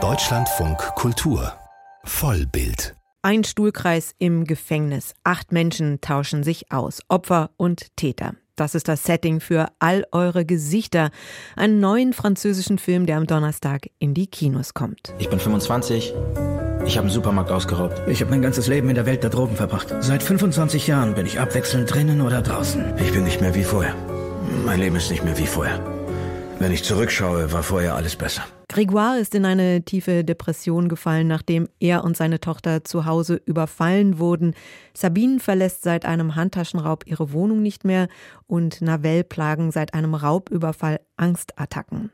Deutschlandfunk Kultur Vollbild ein Stuhlkreis im Gefängnis. Acht Menschen tauschen sich aus, Opfer und Täter. Das ist das Setting für All eure Gesichter, einen neuen französischen Film, der am Donnerstag in die Kinos kommt. Ich bin 25. Ich habe einen Supermarkt ausgeraubt. Ich habe mein ganzes Leben in der Welt der Drogen verbracht. Seit 25 Jahren bin ich abwechselnd drinnen oder draußen. Ich bin nicht mehr wie vorher. Mein Leben ist nicht mehr wie vorher. Wenn ich zurückschaue, war vorher alles besser. Grégoire ist in eine tiefe Depression gefallen, nachdem er und seine Tochter zu Hause überfallen wurden. Sabine verlässt seit einem Handtaschenraub ihre Wohnung nicht mehr und Navel plagen seit einem Raubüberfall Angstattacken.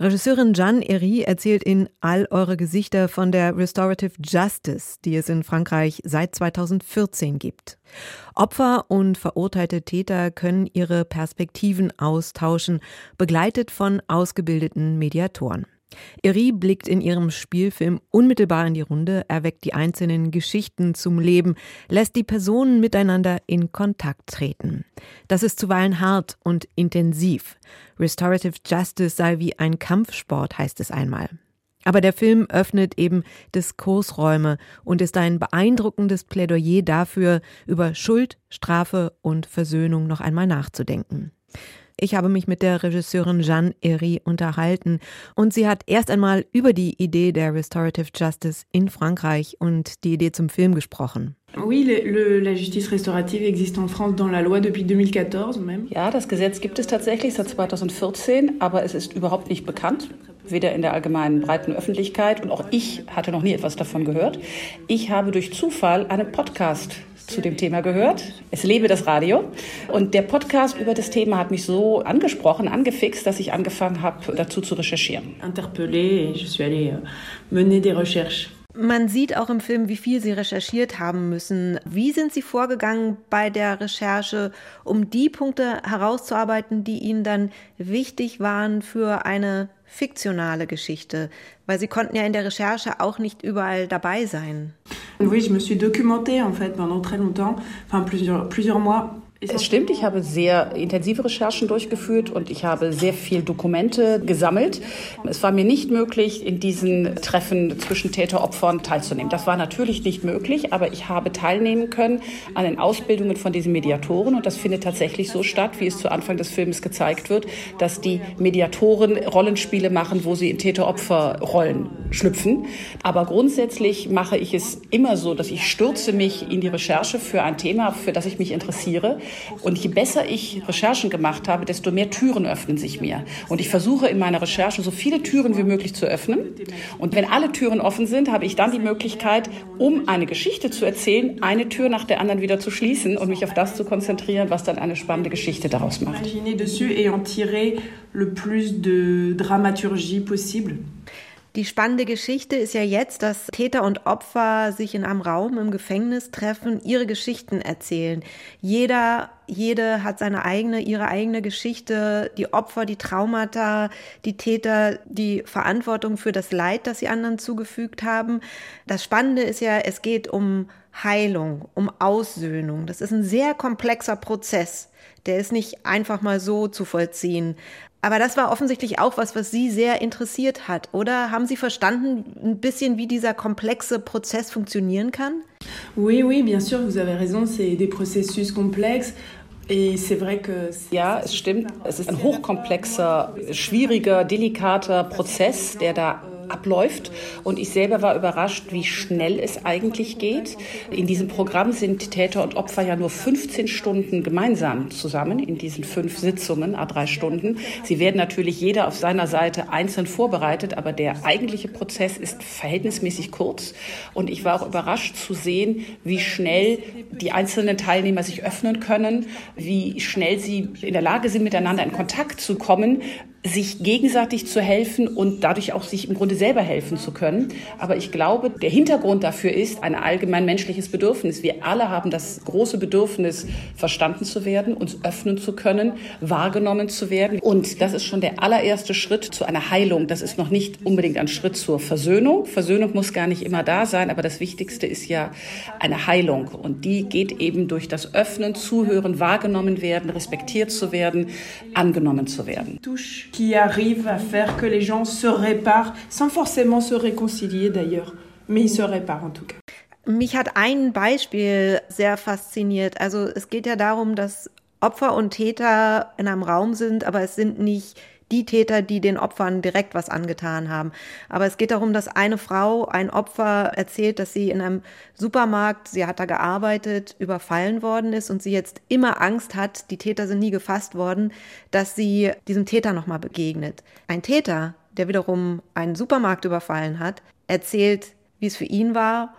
Regisseurin Jeanne Herry erzählt in All eure Gesichter von der Restorative Justice, die es in Frankreich seit 2014 gibt. Opfer und verurteilte Täter können ihre Perspektiven austauschen, begleitet von ausgebildeten Mediatoren. Eri blickt in ihrem Spielfilm unmittelbar in die Runde, erweckt die einzelnen Geschichten zum Leben, lässt die Personen miteinander in Kontakt treten. Das ist zuweilen hart und intensiv. Restorative Justice sei wie ein Kampfsport, heißt es einmal. Aber der Film öffnet eben Diskursräume und ist ein beeindruckendes Plädoyer dafür, über Schuld, Strafe und Versöhnung noch einmal nachzudenken. Ich habe mich mit der Regisseurin Jeanne Herry unterhalten und sie hat erst einmal über die Idee der Restorative Justice in Frankreich und die Idee zum Film gesprochen. Oui, le, le, la justice restaurative existe en France dans la loi depuis 2014 même. Ja, das Gesetz gibt es tatsächlich seit 2014, aber es ist überhaupt nicht bekannt, weder in der allgemeinen breiten Öffentlichkeit und auch ich hatte noch nie etwas davon gehört. Ich habe durch Zufall einen Podcast zu dem Thema gehört. Es lebe das Radio. Und der Podcast über das Thema hat mich so angesprochen, angefixt, dass ich angefangen habe, dazu zu recherchieren. Interpellé, je suis allée euh, mener des recherches. Man sieht auch im Film, wie viel Sie recherchiert haben müssen. Wie sind Sie vorgegangen bei der Recherche, um die Punkte herauszuarbeiten, die Ihnen dann wichtig waren für eine fiktionale Geschichte? Weil Sie konnten ja in der Recherche auch nicht überall dabei sein. Oui, je me suis documentée en fait pendant très longtemps, enfin plusieurs, plusieurs mois es stimmt, ich habe sehr intensive Recherchen durchgeführt und ich habe sehr viel Dokumente gesammelt. Es war mir nicht möglich, in diesen Treffen zwischen Täter-Opfern teilzunehmen. Das war natürlich nicht möglich, aber ich habe teilnehmen können an den Ausbildungen von diesen Mediatoren und das findet tatsächlich so statt, wie es zu Anfang des Films gezeigt wird, dass die Mediatoren Rollenspiele machen, wo sie in Täter-Opfer-Rollen schlüpfen. Aber grundsätzlich mache ich es immer so, dass ich stürze mich in die Recherche für ein Thema, für das ich mich interessiere. Und je besser ich Recherchen gemacht habe, desto mehr Türen öffnen sich mir. Und ich versuche in meiner Recherche so viele Türen wie möglich zu öffnen. Und wenn alle Türen offen sind, habe ich dann die Möglichkeit, um eine Geschichte zu erzählen, eine Tür nach der anderen wieder zu schließen und mich auf das zu konzentrieren, was dann eine spannende Geschichte daraus macht. le plus de dramaturgie possible. Die spannende Geschichte ist ja jetzt, dass Täter und Opfer sich in einem Raum im Gefängnis treffen, ihre Geschichten erzählen. Jeder, jede hat seine eigene, ihre eigene Geschichte. Die Opfer, die Traumata, die Täter, die Verantwortung für das Leid, das sie anderen zugefügt haben. Das Spannende ist ja, es geht um Heilung, um Aussöhnung. Das ist ein sehr komplexer Prozess. Der ist nicht einfach mal so zu vollziehen. Aber das war offensichtlich auch was, was Sie sehr interessiert hat, oder? Haben Sie verstanden ein bisschen, wie dieser komplexe Prozess funktionieren kann? Oui, oui, bien sûr, vous avez raison, c'est des processus complexes. Ja, es stimmt. Es ist ein hochkomplexer, schwieriger, delikater Prozess, der da abläuft. Und ich selber war überrascht, wie schnell es eigentlich geht. In diesem Programm sind Täter und Opfer ja nur 15 Stunden gemeinsam zusammen in diesen fünf Sitzungen, a drei Stunden. Sie werden natürlich jeder auf seiner Seite einzeln vorbereitet, aber der eigentliche Prozess ist verhältnismäßig kurz. Und ich war auch überrascht zu sehen, wie schnell die einzelnen Teilnehmer sich öffnen können, wie schnell sie in der Lage sind, miteinander in Kontakt zu kommen, sich gegenseitig zu helfen und dadurch auch sich im Grunde selber helfen zu können. Aber ich glaube, der Hintergrund dafür ist ein allgemein menschliches Bedürfnis. Wir alle haben das große Bedürfnis, verstanden zu werden, uns öffnen zu können, wahrgenommen zu werden. Und das ist schon der allererste Schritt zu einer Heilung. Das ist noch nicht unbedingt ein Schritt zur Versöhnung. Versöhnung muss gar nicht immer da sein, aber das Wichtigste ist ja eine Heilung. Und die geht eben durch das Öffnen, Zuhören, wahrgenommen werden, respektiert zu werden, angenommen zu werden. Touche qui arrive à faire que les gens se réparent, sans forcément se réconcilier d'ailleurs, mais ils se réparent en tout cas. Mich hat ein Beispiel sehr fasziniert. Also es geht ja darum, dass Opfer und Täter in einem Raum sind, aber es sind nicht die Täter, die den Opfern direkt was angetan haben. Aber es geht darum, dass eine Frau, ein Opfer erzählt, dass sie in einem Supermarkt, sie hat da gearbeitet, überfallen worden ist und sie jetzt immer Angst hat, die Täter sind nie gefasst worden, dass sie diesem Täter nochmal begegnet. Ein Täter, der wiederum einen Supermarkt überfallen hat, erzählt, wie es für ihn war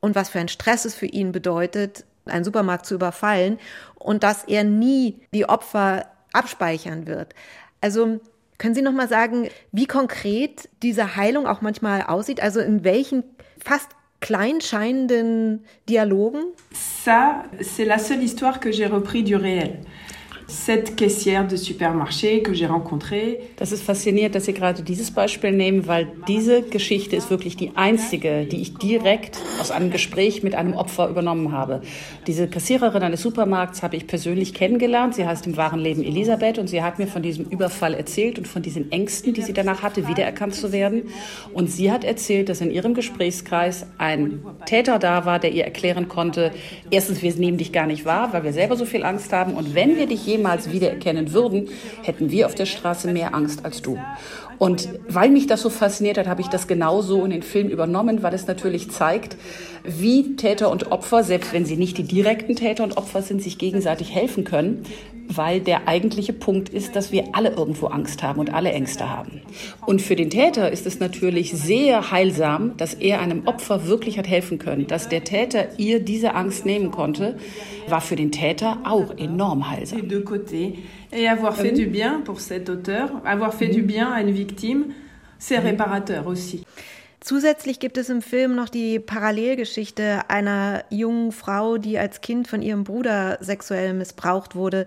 und was für ein Stress es für ihn bedeutet, einen Supermarkt zu überfallen und dass er nie die Opfer abspeichern wird. Also können Sie noch mal sagen, wie konkret diese Heilung auch manchmal aussieht? Also in welchen fast klein scheinenden Dialogen? Ça, c'est la seule histoire que j'ai repris du réel. Cette caissière de supermarché que j'ai rencontrée. Das ist faszinierend, dass Sie gerade dieses Beispiel nehmen, weil diese Geschichte ist wirklich die einzige, die ich direkt aus einem Gespräch mit einem Opfer übernommen habe. Diese Kassiererin eines Supermarkts habe ich persönlich kennengelernt. Sie heißt im wahren Leben Elisabeth und sie hat mir von diesem Überfall erzählt und von diesen Ängsten, die sie danach hatte, wiedererkannt zu werden. Und sie hat erzählt, dass in ihrem Gesprächskreis ein Täter da war, der ihr erklären konnte, erstens, wir nehmen dich gar nicht wahr, weil wir selber so viel Angst haben und wenn wir dich jemals wiedererkennen würden, hätten wir auf der Straße mehr Angst als du. Und weil mich das so fasziniert hat, habe ich das genauso in den Film übernommen, weil es natürlich zeigt, wie Täter und Opfer, selbst wenn sie nicht die direkten Täter und Opfer sind, sich gegenseitig helfen können, weil der eigentliche Punkt ist, dass wir alle irgendwo Angst haben und alle Ängste haben. Und für den Täter ist es natürlich sehr heilsam, dass er einem Opfer wirklich hat helfen können, dass der Täter ihr diese Angst nehmen konnte, war für den Täter auch enorm heilsam. Et avoir fait du bien pour cet auteur, avoir fait du bien à une victime, c'est réparateur aussi. Zusätzlich gibt es im Film noch die Parallelgeschichte einer jungen Frau, die als Kind von ihrem Bruder sexuell missbraucht wurde.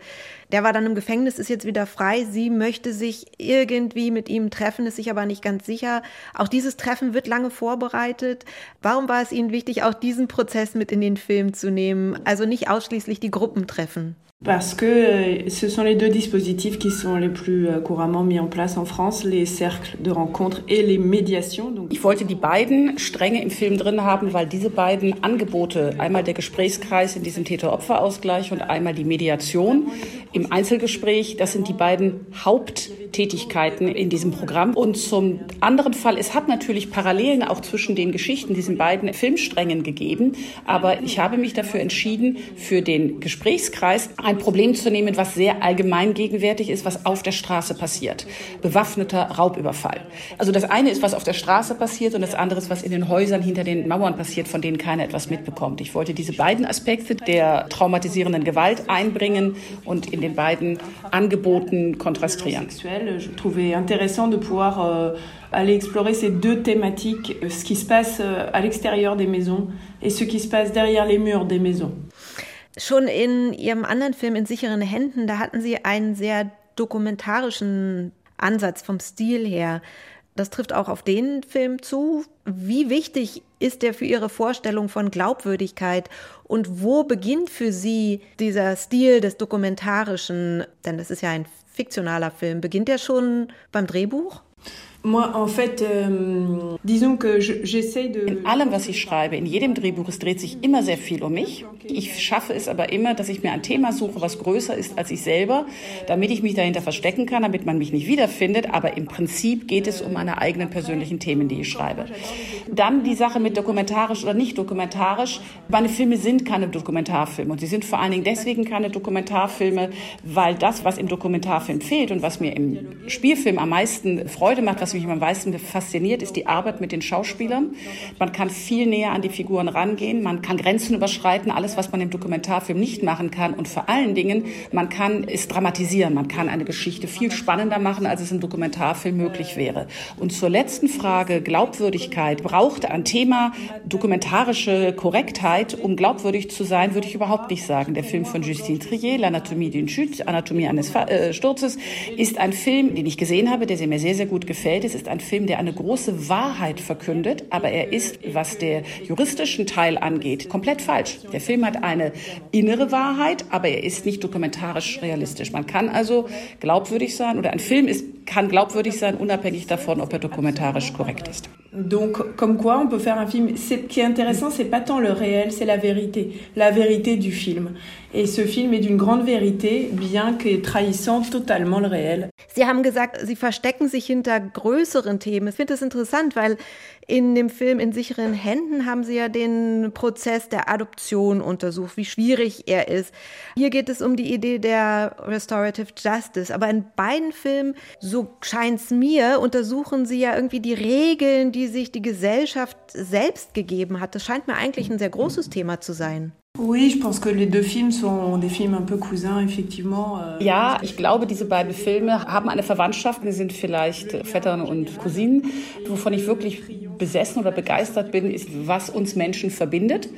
Der war dann im Gefängnis, ist jetzt wieder frei. Sie möchte sich irgendwie mit ihm treffen, ist sich aber nicht ganz sicher. Auch dieses Treffen wird lange vorbereitet. Warum war es Ihnen wichtig, auch diesen Prozess mit in den Film zu nehmen? Also nicht ausschließlich die Gruppentreffen. Parce que euh, ce sont les deux dispositifs qui sont les plus euh, couramment mis en place en France, les cercles de rencontre et les médiations. Ich wollte die beiden Stränge im Film drin haben, weil diese beiden Angebote, einmal der Gesprächskreis in diesem Täter-Opfer-Ausgleich und einmal die Mediation im Einzelgespräch, das sind die beiden Haupttätigkeiten in diesem Programm. Und zum anderen Fall, es hat natürlich Parallelen auch zwischen den Geschichten, diesen beiden Filmsträngen gegeben, aber ich habe mich dafür entschieden, für den Gesprächskreis ein Problem zu nehmen, was sehr allgemein gegenwärtig ist, was auf der Straße passiert. Bewaffneter Raubüberfall. Also das eine ist, was auf der Straße passiert und das andere ist, was in den Häusern hinter den Mauern passiert, von denen keiner etwas mitbekommt. Ich wollte diese beiden Aspekte der traumatisierenden Gewalt einbringen und in den beiden Angeboten kontrastieren. Je trouvais intéressant de pouvoir euh, aller explorer ces deux thématiques, ce qui se passe euh, à l'extérieur des maisons et ce qui se passe derrière les murs des maisons. Schon in Ihrem anderen Film In sicheren Händen, da hatten Sie einen sehr dokumentarischen Ansatz vom Stil her. Das trifft auch auf den Film zu. Wie wichtig ist der für Ihre Vorstellung von Glaubwürdigkeit und wo beginnt für Sie dieser Stil des Dokumentarischen? Denn das ist ja ein fiktionaler Film. Beginnt der schon beim Drehbuch? In allem, was ich schreibe, in jedem Drehbuch, es dreht sich immer sehr viel um mich. Ich schaffe es aber immer, dass ich mir ein Thema suche, was größer ist als ich selber, damit ich mich dahinter verstecken kann, damit man mich nicht wiederfindet. Aber im Prinzip geht es um meine eigenen persönlichen Themen, die ich schreibe. Dann die Sache mit dokumentarisch oder nicht dokumentarisch. Meine Filme sind keine Dokumentarfilme und sie sind vor allen Dingen deswegen keine Dokumentarfilme, weil das, was im Dokumentarfilm fehlt und was mir im Spielfilm am meisten Freude macht, was mich am meisten fasziniert, ist die Arbeit mit den Schauspielern. Man kann viel näher an die Figuren rangehen, man kann Grenzen überschreiten, alles, was man im Dokumentarfilm nicht machen kann. Und vor allen Dingen, man kann es dramatisieren, man kann eine Geschichte viel spannender machen, als es im Dokumentarfilm möglich wäre. Und zur letzten Frage, Glaubwürdigkeit, braucht ein Thema dokumentarische Korrektheit, um glaubwürdig zu sein, würde ich überhaupt nicht sagen. Der Film von Justine Trier, L'Anatomie d'une Chute, Anatomie eines äh, Sturzes, ist ein Film, den ich gesehen habe, der mir sehr, sehr gut gefällt. Es ist ein Film, der eine große Wahrheit verkündet, aber er ist, was der juristischen Teil angeht, komplett falsch. Der Film hat eine innere Wahrheit, aber er ist nicht dokumentarisch realistisch. Man kann also glaubwürdig sein oder ein Film ist kann glaubwürdig sein, unabhängig davon, ob er dokumentarisch korrekt ist. Donc, comme quoi, on peut faire un film. Ce qui est intéressant, c'est pas tant le réel, c'est la vérité, la vérité du film. Et ce film est d'une grande vérité, bien que trahissant totalement le réel. Sie haben gesagt, Sie verstecken sich hinter größeren Themen. Ich finde das interessant, weil in dem Film In sicheren Händen haben Sie ja den Prozess der Adoption untersucht, wie schwierig er ist. Hier geht es um die Idee der Restorative Justice. Aber in beiden Filmen, so scheint es mir, untersuchen Sie ja irgendwie die Regeln, die sich die Gesellschaft selbst gegeben hat. Das scheint mir eigentlich ein sehr großes Thema zu sein. Oui, je pense que les deux films sont des films un peu cousins, effectivement. Euh, ja, ich glaube, diese beiden Filme haben eine Verwandtschaft. Sie sind vielleicht Vettern und Cousinen. Wovon ich wirklich besessen oder begeistert bin, ist, was uns Menschen verbindet.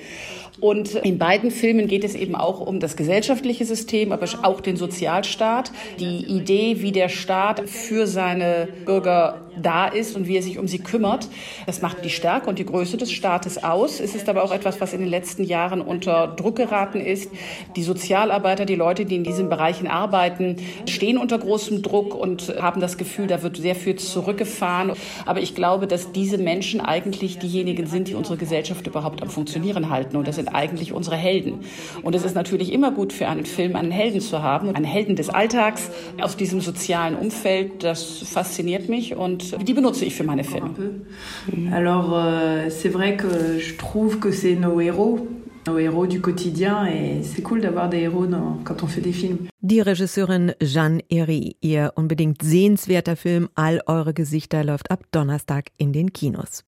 Und in beiden Filmen geht es eben auch um das gesellschaftliche System, aber auch den Sozialstaat. Die Idee, wie der Staat für seine Bürger da ist und wie er sich um sie kümmert, das macht die Stärke und die Größe des Staates aus. Es ist aber auch etwas, was in den letzten Jahren unter Druck geraten ist. Die Sozialarbeiter, die Leute, die in diesen Bereichen arbeiten, stehen unter großem Druck und haben das Gefühl, da wird sehr viel zurückgefahren. Aber ich glaube, dass diese Menschen eigentlich diejenigen sind, die unsere Gesellschaft überhaupt am Funktionieren halten. Und das sind eigentlich unsere Helden. Und es ist natürlich immer gut für einen Film, einen Helden zu haben, einen Helden des Alltags aus diesem sozialen Umfeld. Das fasziniert mich und die benutze ich für meine Filme. Alors, euh, c'est vrai que je trouve que c'est nos héros nos héros du quotidien et c'est cool d'avoir des héros dans, quand on fait des films. Die Regisseurin Jeanne Herry, ihr unbedingt sehenswerter Film All eure Gesichter läuft ab Donnerstag in den Kinos.